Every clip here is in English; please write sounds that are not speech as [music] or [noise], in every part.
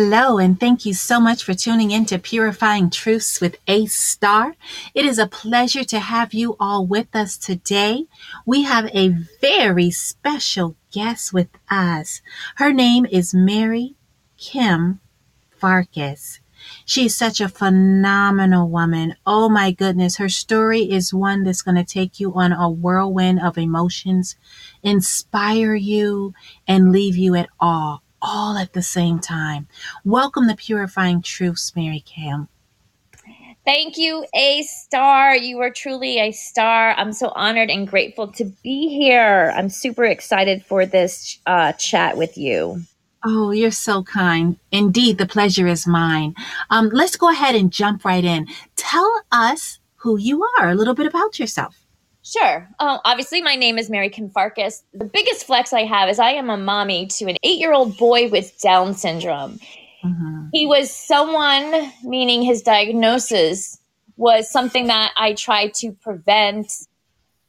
Hello, and thank you so much for tuning in to Purifying Truths with Ace Star. It is a pleasure to have you all with us today. We have a very special guest with us. Her name is Mary Kim Farkas. She's such a phenomenal woman. Oh my goodness. Her story is one that's going to take you on a whirlwind of emotions, inspire you, and leave you at awe all at the same time. Welcome to Purifying Truths, Mary Kim. Thank you, A Star. You are truly a star. I'm so honored and grateful to be here. I'm super excited for this uh, chat with you. Oh, you're so kind. Indeed, the pleasure is mine. Um, let's go ahead and jump right in. Tell us who you are, a little bit about yourself. Sure. Uh, obviously, my name is Mary Kim Farkas. The biggest flex I have is I am a mommy to an eight year old boy with Down syndrome. Mm-hmm. He was someone, meaning his diagnosis was something that I tried to prevent.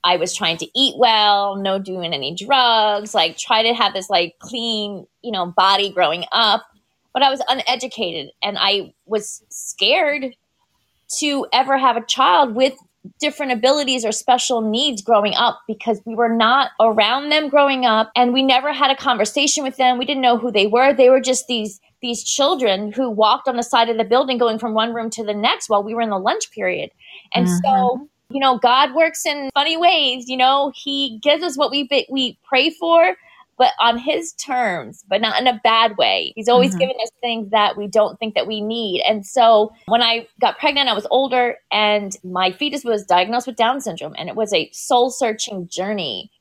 I was trying to eat well, no doing any drugs, like try to have this like clean, you know, body growing up. But I was uneducated and I was scared to ever have a child with different abilities or special needs growing up because we were not around them growing up and we never had a conversation with them. We didn't know who they were. They were just these these children who walked on the side of the building going from one room to the next while we were in the lunch period. And mm-hmm. so, you know, God works in funny ways, you know, he gives us what we we pray for but on his terms, but not in a bad way. He's always mm-hmm. given us things that we don't think that we need. And so when I got pregnant, I was older and my fetus was diagnosed with Down syndrome and it was a soul searching journey.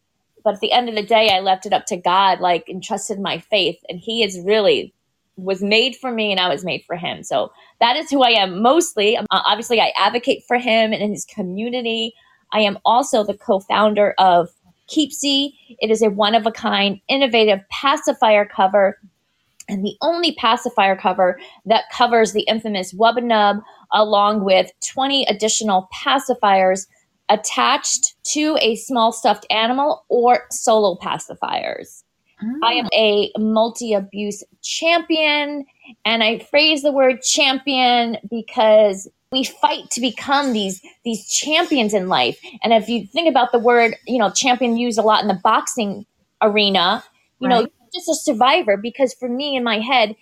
But at the end of the day, I left it up to God, like entrusted my faith. And he is really was made for me and I was made for him. So that is who I am mostly. Uh, obviously, I advocate for him and in his community. I am also the co founder of Keepsy. It is a one of a kind, innovative pacifier cover and the only pacifier cover that covers the infamous Wubbanub along with 20 additional pacifiers attached to a small stuffed animal or solo pacifiers. Oh. I am a multi abuse champion, and I phrase the word champion because we fight to become these these champions in life. And if you think about the word, you know, champion used a lot in the boxing arena, you right. know, just a survivor. Because for me, in my head,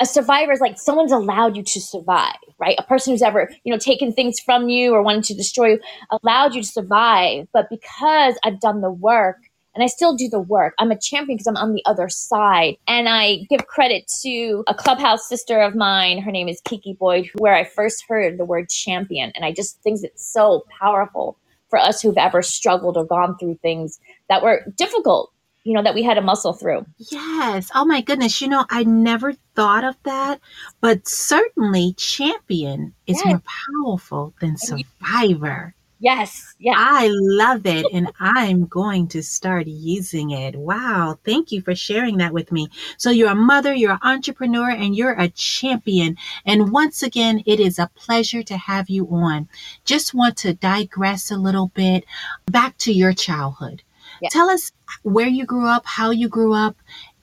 a survivor is like someone's allowed you to survive, right? A person who's ever, you know, taken things from you or wanted to destroy you allowed you to survive. But because I've done the work, and I still do the work. I'm a champion because I'm on the other side. And I give credit to a clubhouse sister of mine. Her name is Kiki Boyd, where I first heard the word champion. And I just think it's so powerful for us who've ever struggled or gone through things that were difficult you know, that we had to muscle through. Yes. Oh my goodness. You know, I never thought of that, but certainly champion is yes. more powerful than survivor. Yes, yeah. I love it and I'm going to start using it. Wow. Thank you for sharing that with me. So you're a mother, you're an entrepreneur, and you're a champion. And once again, it is a pleasure to have you on. Just want to digress a little bit back to your childhood. Tell us where you grew up, how you grew up,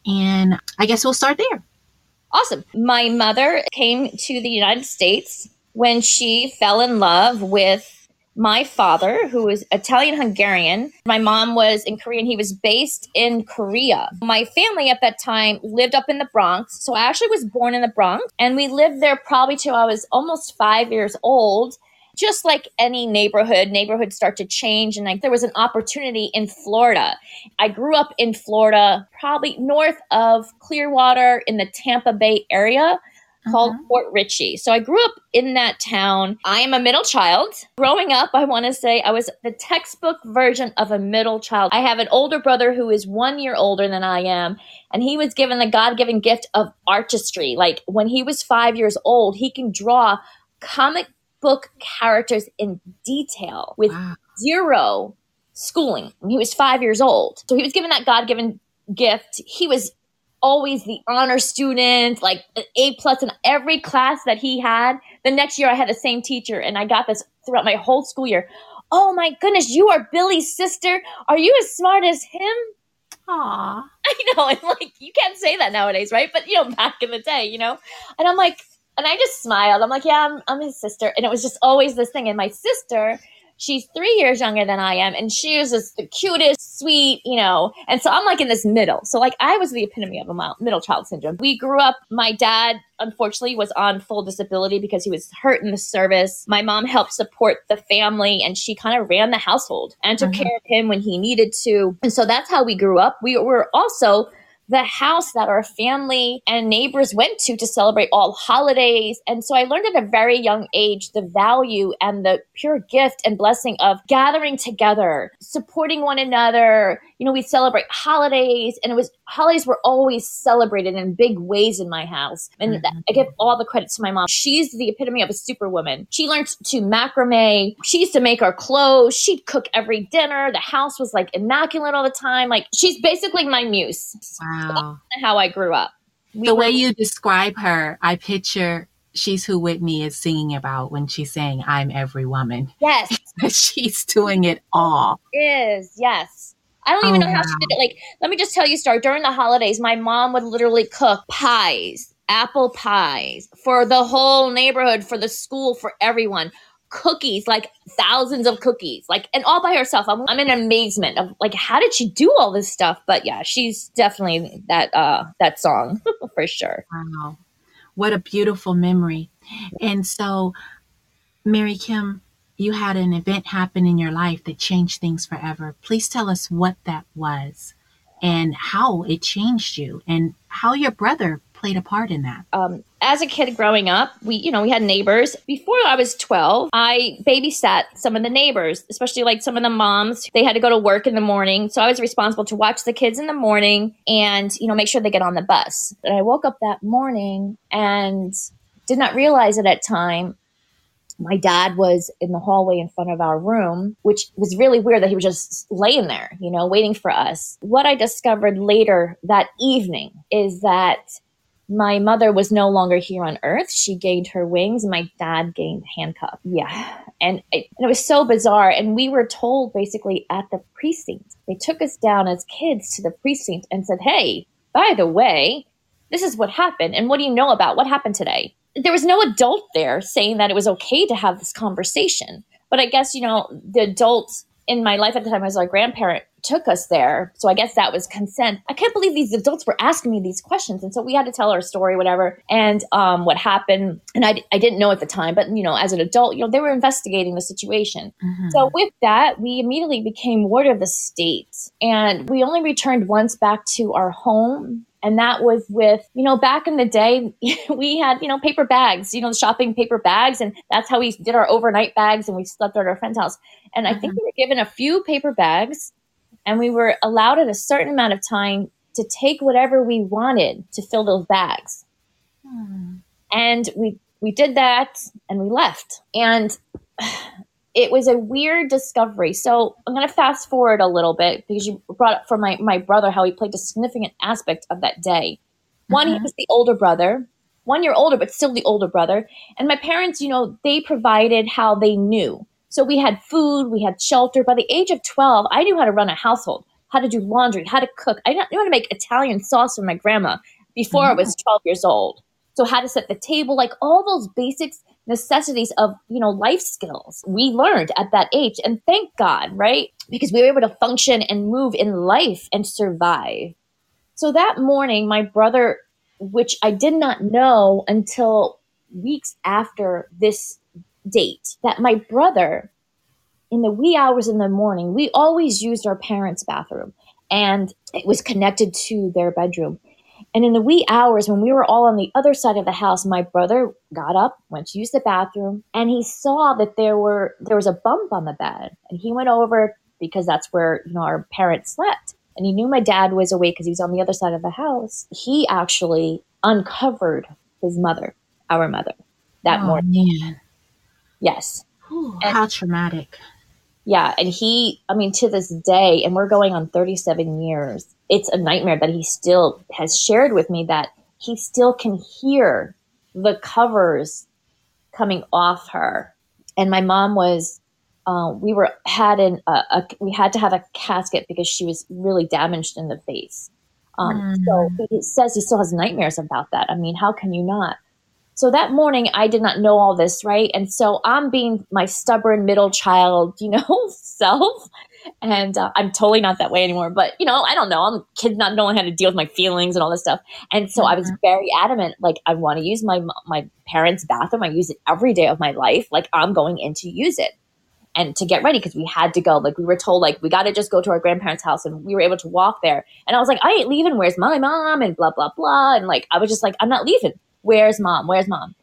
and I guess we'll start there. Awesome. My mother came to the United States when she fell in love with my father, who was Italian Hungarian, my mom was in Korean. He was based in Korea. My family at that time lived up in the Bronx. So I actually was born in the Bronx and we lived there probably till I was almost five years old. Just like any neighborhood, neighborhoods start to change. And like there was an opportunity in Florida. I grew up in Florida, probably north of Clearwater in the Tampa Bay area called uh-huh. Port Richey. So I grew up in that town. I am a middle child. Growing up, I want to say I was the textbook version of a middle child. I have an older brother who is one year older than I am, and he was given the God given gift of artistry. Like when he was five years old, he can draw comic book characters in detail with wow. zero schooling. He was five years old. So he was given that God given gift. He was always the honor student, like A plus in every class that he had. The next year I had the same teacher and I got this throughout my whole school year. Oh my goodness, you are Billy's sister. Are you as smart as him? Aw. [laughs] I know, and like you can't say that nowadays, right? But you know, back in the day, you know, and I'm like, and I just smiled. I'm like, yeah, I'm, I'm his sister, and it was just always this thing. And my sister, she's three years younger than I am, and she was just the cutest, sweet, you know. And so I'm like in this middle. So like I was the epitome of a middle child syndrome. We grew up. My dad unfortunately was on full disability because he was hurt in the service. My mom helped support the family, and she kind of ran the household and took mm-hmm. care of him when he needed to. And so that's how we grew up. We were also the house that our family and neighbors went to to celebrate all holidays. And so I learned at a very young age the value and the pure gift and blessing of gathering together, supporting one another. You know, we celebrate holidays, and it was holidays were always celebrated in big ways in my house. And mm-hmm. I give all the credit to my mom. She's the epitome of a superwoman. She learned to macrame. She used to make our clothes. She'd cook every dinner. The house was like immaculate all the time. Like she's basically my muse. Wow. How I grew up. We the way you describe her, I picture she's who Whitney is singing about when she's saying, I'm every woman. Yes. [laughs] she's doing it all. Is, yes. I don't even oh, know how wow. she did it. Like, let me just tell you story. During the holidays, my mom would literally cook pies, apple pies for the whole neighborhood, for the school, for everyone. Cookies, like thousands of cookies, like, and all by herself. I'm, I'm in amazement of like, how did she do all this stuff? But yeah, she's definitely that, uh, that song [laughs] for sure. Wow. What a beautiful memory. And so, Mary Kim, you had an event happen in your life that changed things forever. Please tell us what that was and how it changed you and how your brother played a part in that. Um, as a kid growing up, we, you know, we had neighbors. Before I was 12, I babysat some of the neighbors, especially like some of the moms. They had to go to work in the morning. So I was responsible to watch the kids in the morning and, you know, make sure they get on the bus. And I woke up that morning and did not realize it at time my dad was in the hallway in front of our room, which was really weird that he was just laying there, you know, waiting for us. What I discovered later that evening is that my mother was no longer here on earth. She gained her wings, and my dad gained handcuffs. Yeah. And it, and it was so bizarre. And we were told basically at the precinct, they took us down as kids to the precinct and said, Hey, by the way, this is what happened. And what do you know about what happened today? there was no adult there saying that it was okay to have this conversation. But I guess, you know, the adults in my life at the time as our grandparent took us there. So I guess that was consent. I can't believe these adults were asking me these questions. And so we had to tell our story, whatever, and um, what happened. And I, I didn't know at the time, but, you know, as an adult, you know, they were investigating the situation. Mm-hmm. So with that, we immediately became ward of the state. And we only returned once back to our home and that was with, you know, back in the day, [laughs] we had, you know, paper bags, you know, shopping paper bags. And that's how we did our overnight bags and we slept at our friend's house. And. I think mm-hmm. we were given a few paper bags and we were allowed at a certain amount of time to take whatever we wanted to fill those bags. Hmm. And we, we did that and we left. And it was a weird discovery. So I'm going to fast forward a little bit because you brought up for my, my brother how he played a significant aspect of that day. One, mm-hmm. he was the older brother, one year older, but still the older brother. And my parents, you know, they provided how they knew. So we had food, we had shelter. By the age of 12, I knew how to run a household, how to do laundry, how to cook. I knew how to make Italian sauce for my grandma before mm-hmm. I was 12 years old. So how to set the table, like all those basics necessities of you know life skills. We learned at that age and thank god right? Because we were able to function and move in life and survive. So that morning my brother which i did not know until weeks after this date that my brother in the wee hours in the morning we always used our parents bathroom and it was connected to their bedroom and in the wee hours when we were all on the other side of the house, my brother got up, went to use the bathroom, and he saw that there were there was a bump on the bed. And he went over because that's where, you know, our parents slept. And he knew my dad was awake because he was on the other side of the house. He actually uncovered his mother, our mother, that oh, morning. Man. Yes. Ooh, how traumatic. Yeah, and he, I mean, to this day, and we're going on 37 years, it's a nightmare that he still has shared with me that he still can hear the covers coming off her. And my mom was, uh, we were had an, a, a, we had to have a casket because she was really damaged in the face. Um, mm. So he says he still has nightmares about that. I mean, how can you not? So that morning, I did not know all this, right? And so I'm being my stubborn middle child, you know, [laughs] self. And uh, I'm totally not that way anymore. But, you know, I don't know. I'm a kid not knowing how to deal with my feelings and all this stuff. And so mm-hmm. I was mm-hmm. very adamant. Like, I want to use my, my parents' bathroom. I use it every day of my life. Like, I'm going in to use it and to get ready because we had to go. Like we were told, like we got to just go to our grandparents' house, and we were able to walk there. And I was like, I ain't leaving. Where's my mom? And blah blah blah. And like I was just like, I'm not leaving. Where's mom? Where's mom?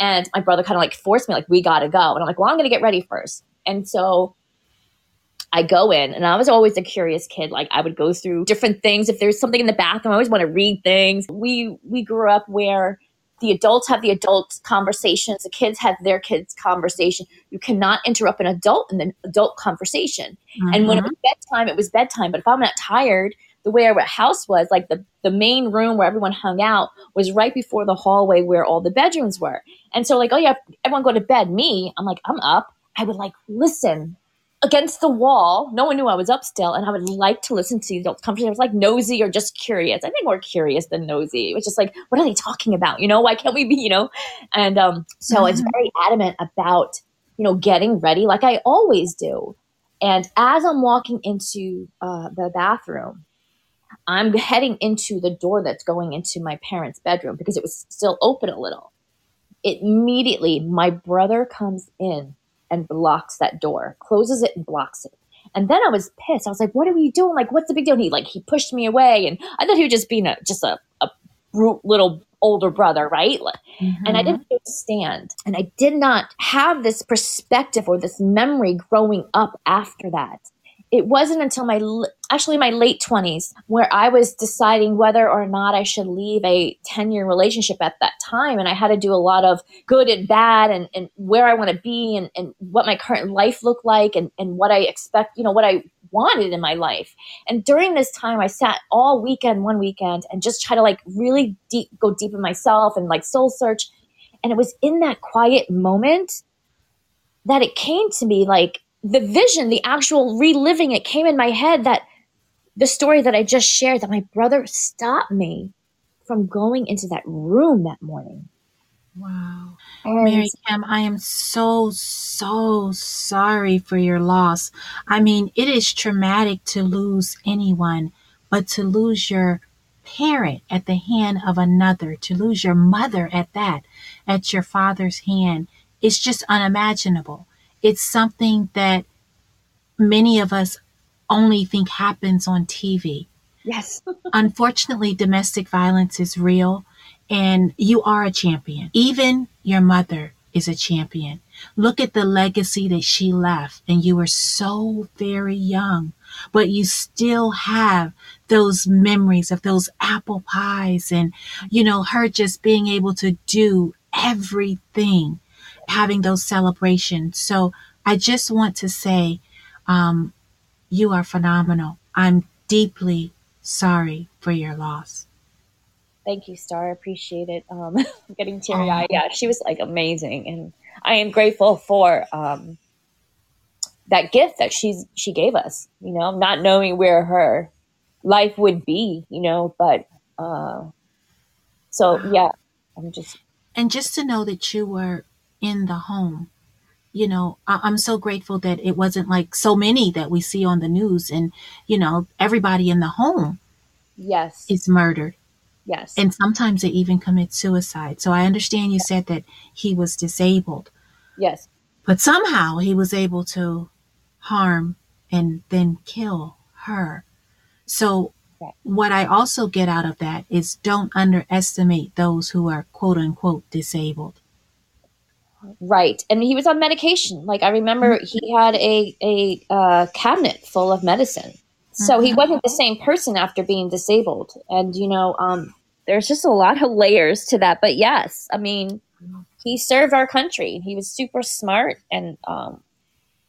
And my brother kind of like forced me, like we got to go. And I'm like, well, I'm gonna get ready first. And so I go in, and I was always a curious kid. Like I would go through different things. If there's something in the bathroom, I always want to read things. We we grew up where the adults have the adult conversations, the kids have their kids' conversation. You cannot interrupt an adult in the adult conversation. Mm-hmm. And when it was mm-hmm. bedtime, it was bedtime. But if I'm not tired, the way our house was, like the, the main room where everyone hung out was right before the hallway where all the bedrooms were. And so like, oh yeah, everyone go to bed. Me, I'm like, I'm up. I would like listen against the wall. No one knew I was up still, and I would like to listen to the conversation. I was like nosy or just curious. I think more curious than nosy. It was just like, what are they talking about? You know, why can't we be? You know, and um, so mm-hmm. it's very adamant about you know getting ready, like I always do. And as I'm walking into uh, the bathroom, I'm [laughs] heading into the door that's going into my parents' bedroom because it was still open a little. It, immediately, my brother comes in and blocks that door, closes it and blocks it. And then I was pissed. I was like, "What are you doing? Like, what's the big deal?" And he like he pushed me away, and I thought he was just being a just a, a brute little older brother, right? Mm-hmm. And I didn't understand, and I did not have this perspective or this memory growing up after that it wasn't until my actually my late 20s where I was deciding whether or not I should leave a 10 year relationship at that time. And I had to do a lot of good and bad and, and where I want to be and, and what my current life looked like and, and what I expect, you know, what I wanted in my life. And during this time, I sat all weekend, one weekend, and just try to like really deep, go deep in myself and like soul search. And it was in that quiet moment that it came to me like, the vision, the actual reliving it came in my head that the story that I just shared that my brother stopped me from going into that room that morning. Wow. And Mary Kim, I am so, so sorry for your loss. I mean, it is traumatic to lose anyone, but to lose your parent at the hand of another, to lose your mother at that, at your father's hand, it's just unimaginable. It's something that many of us only think happens on TV. Yes. [laughs] Unfortunately, domestic violence is real and you are a champion. Even your mother is a champion. Look at the legacy that she left and you were so very young, but you still have those memories of those apple pies and, you know, her just being able to do everything having those celebrations. So I just want to say, um, you are phenomenal. I'm deeply sorry for your loss. Thank you, Star. I appreciate it. Um, [laughs] getting teary eyed. Yeah, she was like amazing, and I am grateful for um, that gift that she's she gave us. You know, not knowing where her life would be. You know, but uh, so yeah, I'm just and just to know that you were in the home. You know, I- I'm so grateful that it wasn't like so many that we see on the news and, you know, everybody in the home yes is murdered. Yes. And sometimes they even commit suicide. So I understand you said that he was disabled. Yes. But somehow he was able to harm and then kill her. So what I also get out of that is don't underestimate those who are quote unquote disabled. Right, and he was on medication. Like I remember, mm-hmm. he had a a uh, cabinet full of medicine, so he mm-hmm. wasn't the same person after being disabled. And you know, um, there's just a lot of layers to that. But yes, I mean, he served our country. He was super smart, and um,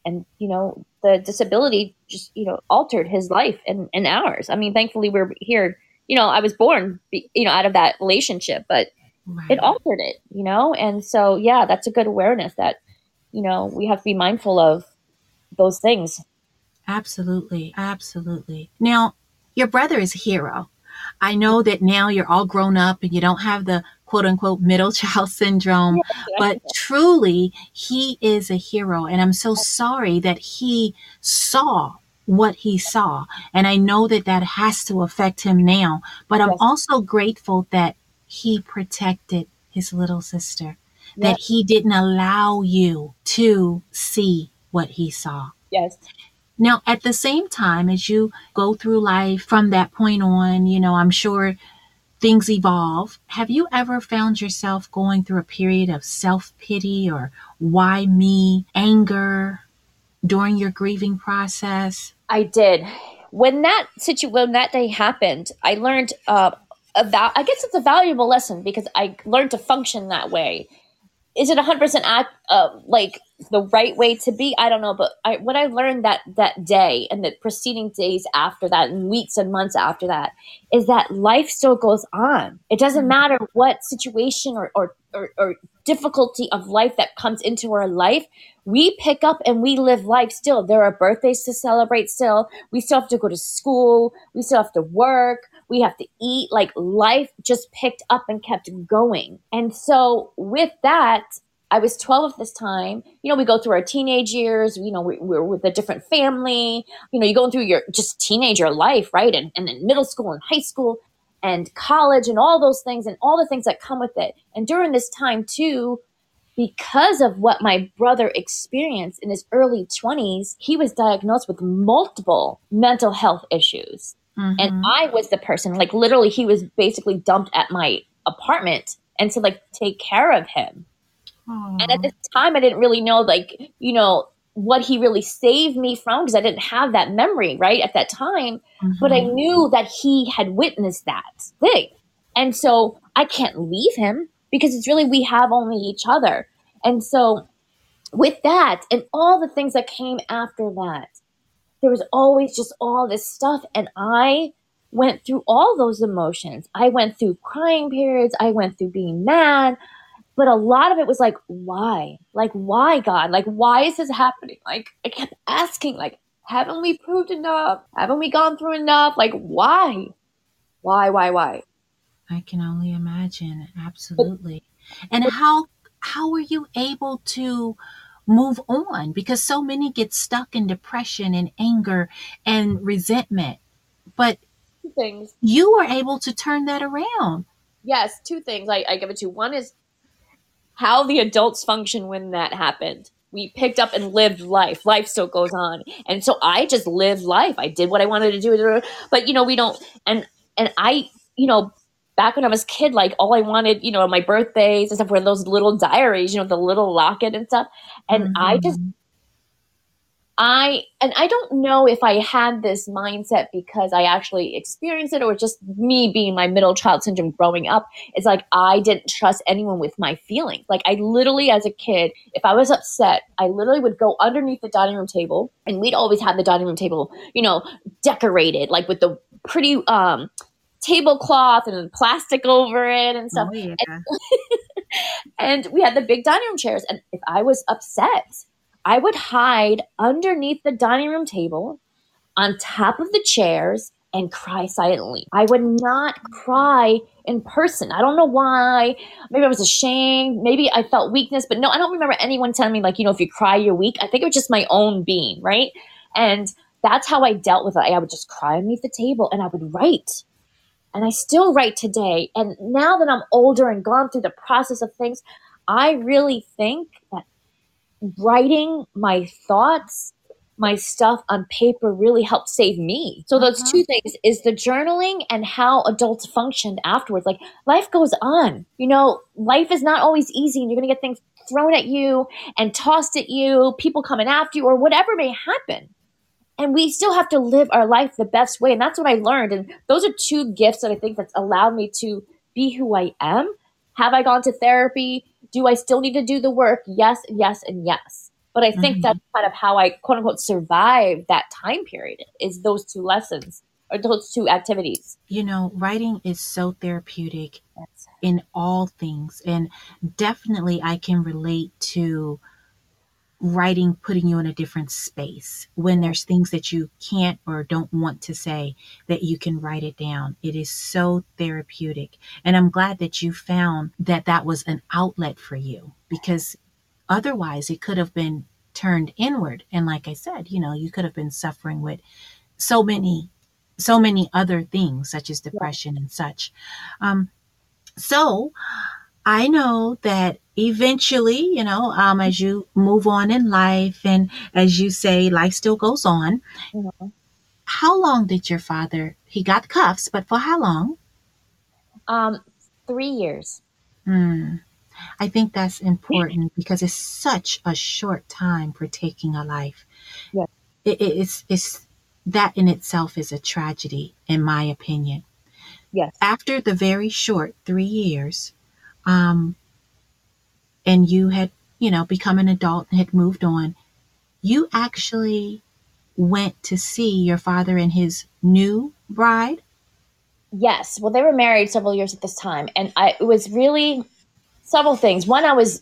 and you know, the disability just you know altered his life and, and ours. I mean, thankfully we're here. You know, I was born, you know, out of that relationship, but Right. It altered it, you know? And so, yeah, that's a good awareness that, you know, we have to be mindful of those things. Absolutely. Absolutely. Now, your brother is a hero. I know that now you're all grown up and you don't have the quote unquote middle [laughs] child syndrome, but truly he is a hero. And I'm so sorry that he saw what he saw. And I know that that has to affect him now, but I'm also grateful that he protected his little sister, that he didn't allow you to see what he saw. Yes. Now, at the same time, as you go through life from that point on, you know, I'm sure things evolve. Have you ever found yourself going through a period of self pity or why me, anger during your grieving process? I did. When that situation, when that day happened, I learned uh, about. I guess it's a valuable lesson because I learned to function that way. Is it 100% act, uh, like the right way to be i don't know but I, what i learned that that day and the preceding days after that and weeks and months after that is that life still goes on it doesn't mm-hmm. matter what situation or, or, or, or difficulty of life that comes into our life we pick up and we live life still there are birthdays to celebrate still we still have to go to school we still have to work we have to eat like life just picked up and kept going and so with that I was 12 at this time. You know, we go through our teenage years, you know, we, are with a different family. You know, you're going through your just teenager life, right? And, and then middle school and high school and college and all those things and all the things that come with it. And during this time, too, because of what my brother experienced in his early 20s, he was diagnosed with multiple mental health issues. Mm-hmm. And I was the person, like, literally, he was basically dumped at my apartment and to like take care of him Aww. And at this time, I didn't really know, like, you know, what he really saved me from because I didn't have that memory, right, at that time. Mm-hmm. But I mm-hmm. knew that he had witnessed that thing. And so I can't leave him because it's really, we have only each other. And so with that and all the things that came after that, there was always just all this stuff. And I went through all those emotions. I went through crying periods. I went through being mad. But a lot of it was like why? Like why god? Like why is this happening? Like i kept asking like haven't we proved enough? Haven't we gone through enough? Like why? Why why why? I can only imagine. Absolutely. But, and but, how how were you able to move on because so many get stuck in depression and anger and resentment but things you were able to turn that around yes two things I, I give it to one is how the adults function when that happened. We picked up and lived life. Life still goes on. And so I just lived life. I did what I wanted to do. But, you know, we don't, and, and I, you know, back when I was a kid, like all I wanted, you know, my birthdays and stuff were those little diaries, you know, the little locket and stuff. And mm-hmm. I just I and I don't know if I had this mindset because I actually experienced it or just me being my middle child syndrome growing up. It's like I didn't trust anyone with my feelings. Like I literally as a kid, if I was upset, I literally would go underneath the dining room table and we'd always have the dining room table, you know, decorated like with the pretty um tablecloth and plastic over it and stuff. Oh, yeah. and, [laughs] and we had the big dining room chairs and if I was upset, I would hide underneath the dining room table, on top of the chairs, and cry silently. I would not cry in person. I don't know why. Maybe I was ashamed. Maybe I felt weakness, but no, I don't remember anyone telling me, like, you know, if you cry, you're weak. I think it was just my own being, right? And that's how I dealt with it. I would just cry underneath the table and I would write. And I still write today. And now that I'm older and gone through the process of things, I really think that writing my thoughts my stuff on paper really helped save me. So those uh-huh. two things is the journaling and how adults functioned afterwards. Like life goes on. You know, life is not always easy and you're going to get things thrown at you and tossed at you, people coming after you or whatever may happen. And we still have to live our life the best way. And that's what I learned. And those are two gifts that I think that's allowed me to be who I am. Have I gone to therapy? Do I still need to do the work? Yes, yes, and yes. But I think mm-hmm. that's kind of how I quote unquote survived that time period is those two lessons or those two activities. You know, writing is so therapeutic in all things. And definitely I can relate to writing putting you in a different space. When there's things that you can't or don't want to say that you can write it down. It is so therapeutic. And i'm glad that you found that that was an outlet for you because otherwise it could have been turned inward. And like i said you know you could have been suffering with so many so many other things such as depression and such. Um, so I know that eventually, you know, um, as you move on in life and as you say, life still goes on. Mm-hmm. How long did your father, he got cuffs, but for how long? Um, three years. Hmm. I think that's important because it's such a short time for taking a life. Yeah. It, it's, it's, that in itself is a tragedy, in my opinion. Yes. After the very short three years, um, and you had, you know, become an adult and had moved on, you actually went to see your father and his new bride? Yes. Well, they were married several years at this time. And I, it was really several things. One, I was,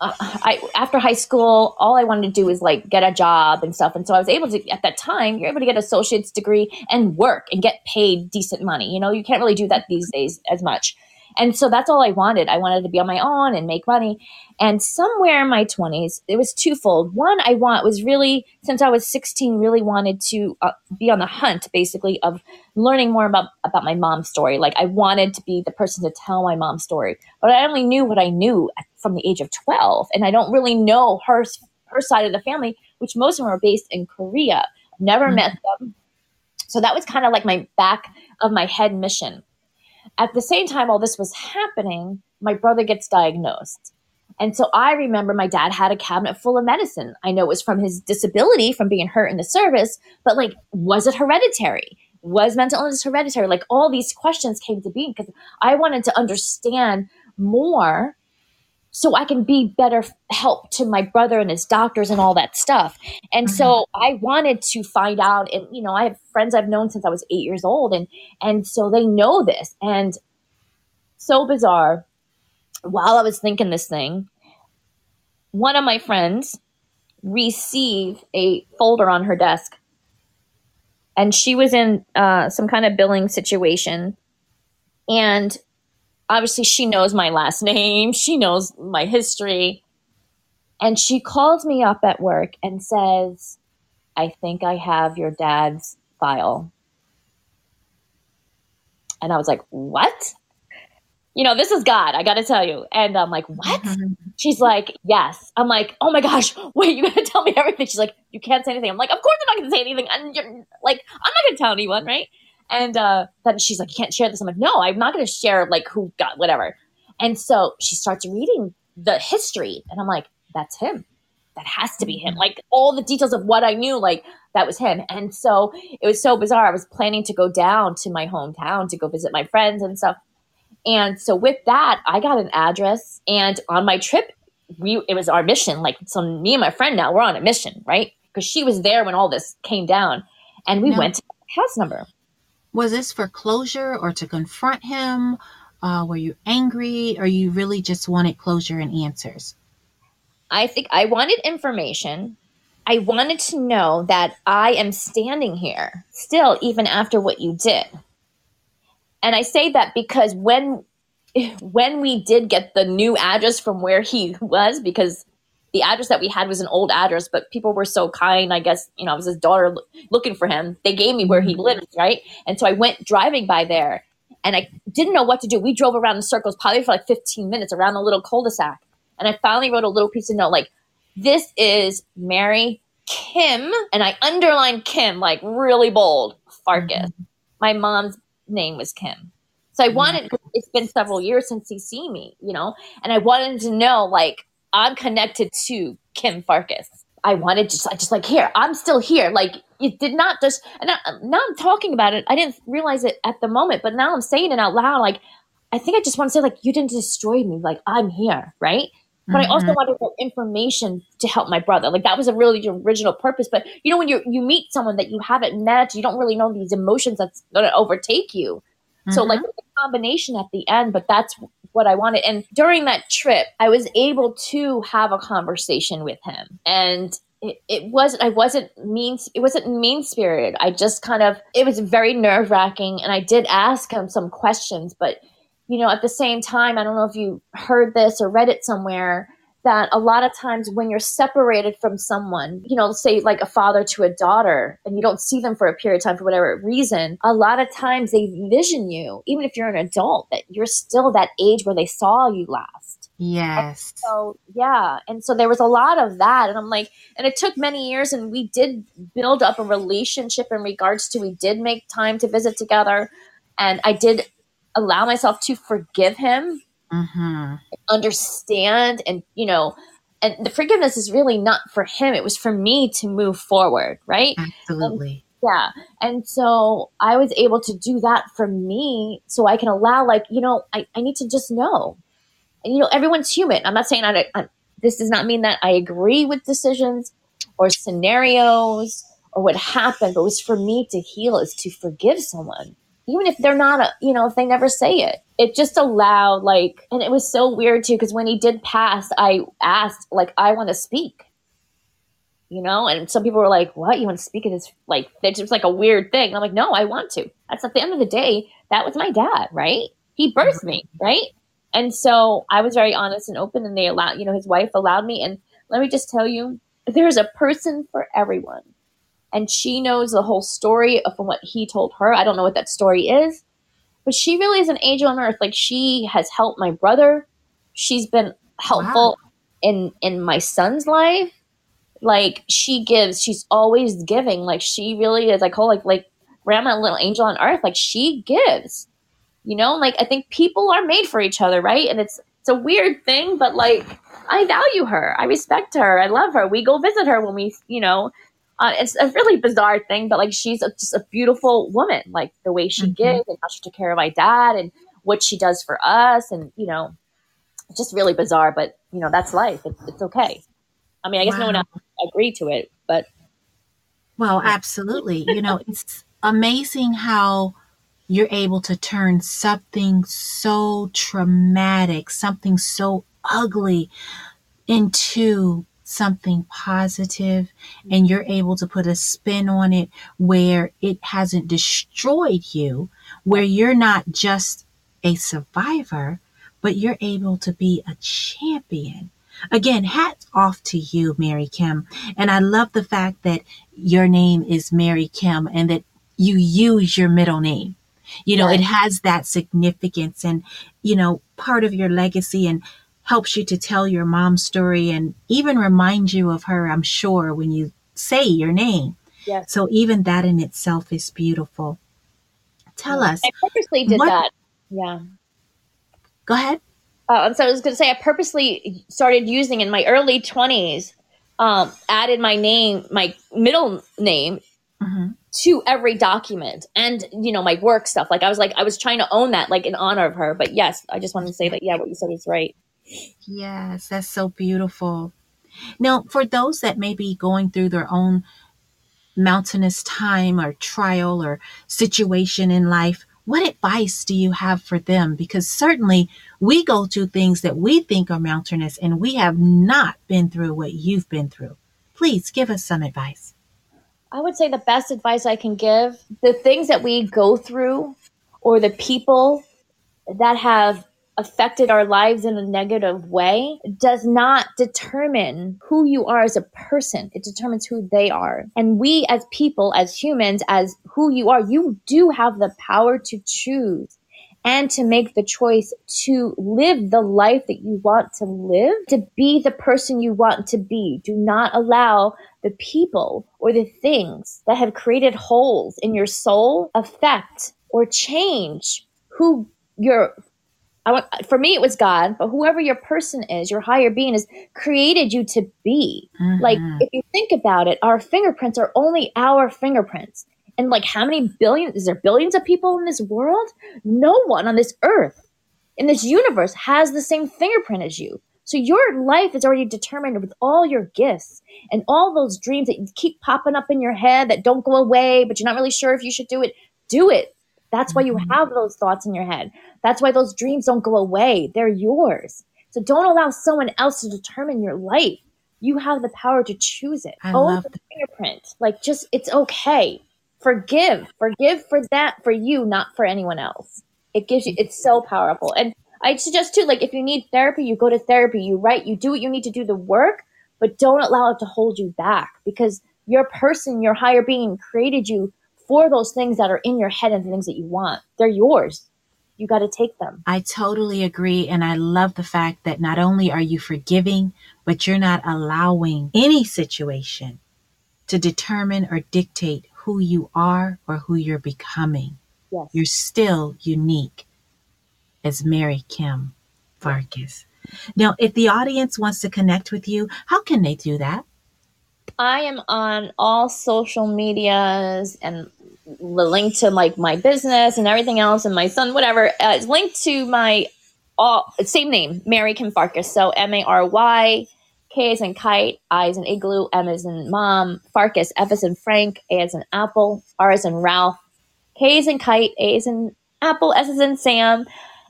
uh, I, after high school, all I wanted to do was like get a job and stuff. And so I was able to, at that time, you're able to get associate's degree and work and get paid decent money. You know, you can't really do that these days as much. And so that's all I wanted. I wanted to be on my own and make money. And somewhere in my 20s, it was twofold. One, I want was really, since I was 16, really wanted to uh, be on the hunt, basically, of learning more about, about my mom's story. Like I wanted to be the person to tell my mom's story. But I only knew what I knew from the age of 12. And I don't really know her, her side of the family, which most of them are based in Korea. Never mm-hmm. met them. So that was kind of like my back of my head mission. At the same time, all this was happening, my brother gets diagnosed. And so I remember my dad had a cabinet full of medicine. I know it was from his disability from being hurt in the service, but like, was it hereditary? Was mental illness hereditary? Like, all these questions came to being because I wanted to understand more so I can be better help to my brother and his doctors and all that stuff. And mm-hmm. so I wanted to find out and you know, I have friends I've known since I was 8 years old and and so they know this and so bizarre. While I was thinking this thing, one of my friends received a folder on her desk and she was in uh, some kind of billing situation and obviously she knows my last name, [laughs] she knows my history. And she calls me up at work and says, I think I have your dad's file. And I was like, What? You know, this is God, I gotta tell you. And I'm like, What? [laughs] She's like, Yes. I'm like, Oh my gosh, [laughs] wait, you gotta tell me everything. She's like, You can't say anything. I'm like, Of course I'm not gonna say anything. And you're like, I'm not gonna tell anyone, right? And uh, then she's like, you can't share this. I'm like, no, I'm not going to share like who got whatever. And so she starts reading the history, and I'm like, that's him. That has to be him. Like all the details of what I knew, like that was him. And so it was so bizarre. I was planning to go down to my hometown to go visit my friends and stuff. And so with that, I got an address, and on my trip, we it was our mission. Like so, me and my friend now we're on a mission, right? Because she was there when all this came down, and we no. went to house number. Was this for closure or to confront him? Uh, were you angry or you really just wanted closure and answers? I think I wanted information. I wanted to know that I am standing here still, even after what you did. And I say that because when [laughs] when we did get the new address from where he was, because the address that we had was an old address, but people were so kind. I guess, you know, I was his daughter looking for him. They gave me where he mm-hmm. lived, right? And so I went driving by there and I didn't know what to do. We drove around in circles probably for like 15 minutes around the little cul de sac. And I finally wrote a little piece of note like, this is Mary Kim. And I underlined Kim like really bold, Farkas. Mm-hmm. My mom's name was Kim. So I mm-hmm. wanted, it's been several years since he's seen me, you know, and I wanted to know like, I'm connected to Kim Farkas. I wanted to just, just like here, I'm still here. Like it did not just, and now, now I'm talking about it. I didn't realize it at the moment, but now I'm saying it out loud. Like, I think I just want to say like, you didn't destroy me. Like I'm here. Right. But mm-hmm. I also mm-hmm. wanted information to help my brother. Like that was a really original purpose. But you know, when you you meet someone that you haven't met, you don't really know these emotions that's going to overtake you. Mm-hmm. So like mm-hmm. combination at the end. But that's what I wanted. And during that trip, I was able to have a conversation with him. And it, it wasn't I wasn't mean it wasn't mean spirited. I just kind of it was very nerve wracking and I did ask him some questions, but you know, at the same time, I don't know if you heard this or read it somewhere that a lot of times when you're separated from someone, you know, say like a father to a daughter, and you don't see them for a period of time for whatever reason, a lot of times they vision you, even if you're an adult, that you're still that age where they saw you last. Yes. And so, yeah. And so there was a lot of that. And I'm like, and it took many years, and we did build up a relationship in regards to we did make time to visit together. And I did allow myself to forgive him mm-hmm. understand and you know and the forgiveness is really not for him. It was for me to move forward right? Absolutely. And, yeah. And so i was able to do that for me so i can allow like you know i, I need to just know. And you know everyone's human. I'm not saying I, I this does not mean that i agree with decisions or scenarios or what happened but it was for me to heal is to forgive someone even if they're not a, you know if they never say it. It just allowed like and it was so weird too because when he did pass i asked like i want to speak. You know and some people were like what? You want to speak of this like it's just like a weird thing. And i'm like no i want to. That's at the end of the day that was my dad right? He birthed me right? And so i was very honest and open and they allowed you know his wife allowed me. And let me just tell you there's a person for everyone and she knows the whole story of what he told her. I don't know what that story is, but she really is an angel on earth. Like she has helped my brother. She's been helpful wow. in in my son's life. Like she gives, she's always giving. Like she really is. I call like like grandma little angel on earth. Like she gives. You know, like I think people are made for each other, right? And it's it's a weird thing, but like I value her. I respect her. I love her. We go visit her when we, you know, uh, it's a really bizarre thing, but like she's a, just a beautiful woman. Like the way she mm-hmm. gives and how she took care of my dad and what she does for us, and you know, just really bizarre. But you know, that's life. It's, it's okay. I mean, I guess wow. no one else agreed to it, but well, absolutely. you know, it's amazing how you're able to turn something so traumatic, something so ugly into something positive and you're able to put a spin on it where it hasn't destroyed you, where you're not just a survivor, but you're able to be a champion. Again, hats off to you, Mary Kim. And I love the fact that your name is Mary Kim and that you use your middle name. You know, it has that significance and, you know, part of your legacy and helps you to tell your mom's story and even remind you of her, I'm sure, when you say your name. Yes. So even that in itself is beautiful. Tell us. I purposely did what, that. Yeah. Go ahead. Uh, so I was going to say I purposely started using in my early 20s, um, added my name, my middle name mm-hmm. to every document and, you know, my work stuff. Like I was like, I was trying to own that, like in honor of her. But yes, I just wanted to say that, yeah, what you said is right. Yes, that's so beautiful. Now, for those that may be going through their own mountainous time or trial or situation in life, what advice do you have for them? Because certainly we go through things that we think are mountainous and we have not been through what you've been through. Please give us some advice. I would say the best advice I can give the things that we go through or the people that have affected our lives in a negative way does not determine who you are as a person. It determines who they are. And we as people, as humans, as who you are, you do have the power to choose and to make the choice to live the life that you want to live, to be the person you want to be. Do not allow the people or the things that have created holes in your soul affect or change who you're I want for me it was God, but whoever your person is, your higher being is created you to be. Mm-hmm. Like if you think about it, our fingerprints are only our fingerprints. And like how many billions is there billions of people in this world? No one on this earth in this universe has the same fingerprint as you. So your life is already determined with all your gifts and all those dreams that keep popping up in your head that don't go away, but you're not really sure if you should do it. Do it That's why you Mhm. have those thoughts in your head. That's why those dreams don't go away. They're yours. So don't allow someone else to determine your life. You have the power to choose it. I Own love the fingerprint. Like just it's okay. Forgive. Forgive for that for you, not for anyone else. It gives you it's so powerful. And I suggest too, like if you need therapy, you go to therapy, you write, you do what you need to do the work, but don't allow it to hold you back because your person, your higher being created you for those things that are in your head and the things that you want. They're yours. You got to take them. I totally agree. And I love the fact that not only are you forgiving, but you're not allowing any situation to determine or dictate who you are or who you're becoming. Yes. You're still unique as Mary Kim Farkas. Now, if the audience wants to connect with you, how can they do that? I am on all social medias and the link to like my business and everything else and my son, whatever, uh, is linked to my all same name, Mary Kim Farkas. So M A R Y K is in kite, I is in igloo, M is in mom, Farkas, F as in Frank, A is in apple, R is in Ralph, K is in kite, A is in apple, S is in Sam.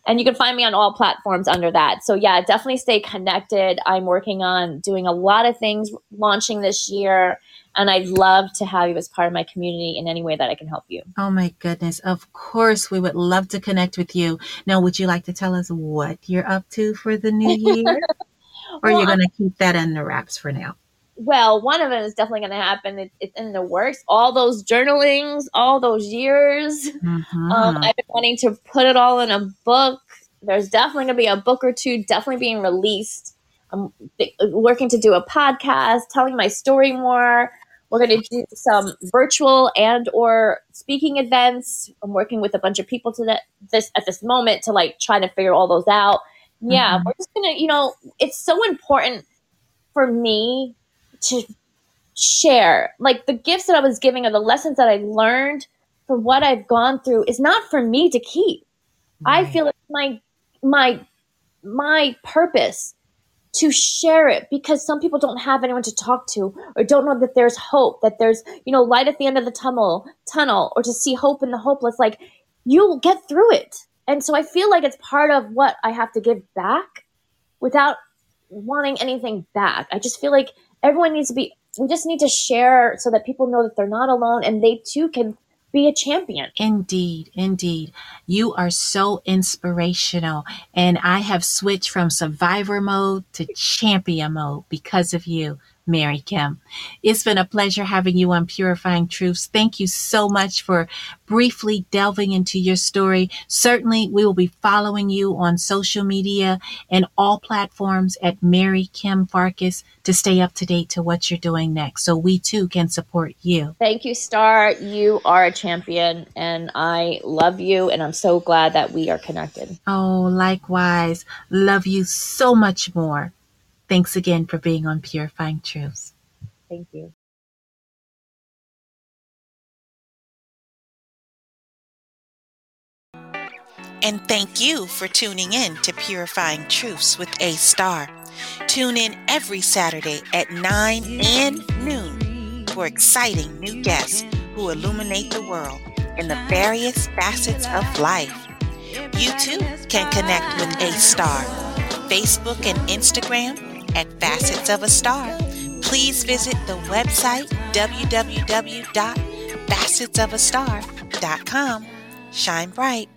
And you can find me on all platforms under that. So yeah, definitely stay connected. I'm working on doing a lot of things launching this year. And I'd love to have you as part of my community in any way that I can help you. Oh my goodness. Of course, we would love to connect with you. Now, would you like to tell us what you're up to for the new year? [laughs] or Well, you're going to keep that under wraps for now? Well, one of them is definitely going to happen. It, it's in the works. All those journalings, all those years. Mhm. Um, I've been wanting to put it all in a book. There's definitely going to be a book or two definitely being released. I'm th- working to do a podcast, telling my story more. We're going to do some virtual and or speaking events. I'm working with a bunch of people to that this at this moment to like try to figure all those out. Yeah, Mhm. we're just gonna, you know, it's so important for me to share. Like the gifts that I was giving or the lessons that I learned from what I've gone through is not for me to keep. I feel it's my my my purpose to share it because some people don't have anyone to talk to or don't know that there's hope that there's you know light at the end of the tunnel tunnel or to see hope in the hopeless. Like you'll get through it. And so i feel like it's part of what i have to give back without wanting anything back. I just feel like everyone needs to be we just need to share so that people know that they're not alone and they too can be a champion Indeed, indeed. You are so inspirational. And I have switched from survivor mode to champion mode because of you, Mary Kim. It's been a pleasure having you on Purifying Truths. Thank you so much for briefly delving into your story. Certainly, we will be following you on social media and all platforms at Mary Kim Farkas to stay up to date to what you're doing next so we too can support you. Thank you, Star. You are a champion, and I love you, and I'm so glad that we are connected. Oh, likewise. Love you so much more. Thanks again for being on Purifying Truths. Thank you. And thank you for tuning in to Purifying Truths with A Star. Tune in every Saturday at 9 and noon for exciting new guests who illuminate the world in the various facets of life. You too can connect with A Star. Facebook and Instagram at Facets of a Star. Please visit the website www.facetsofastar.com. Shine bright.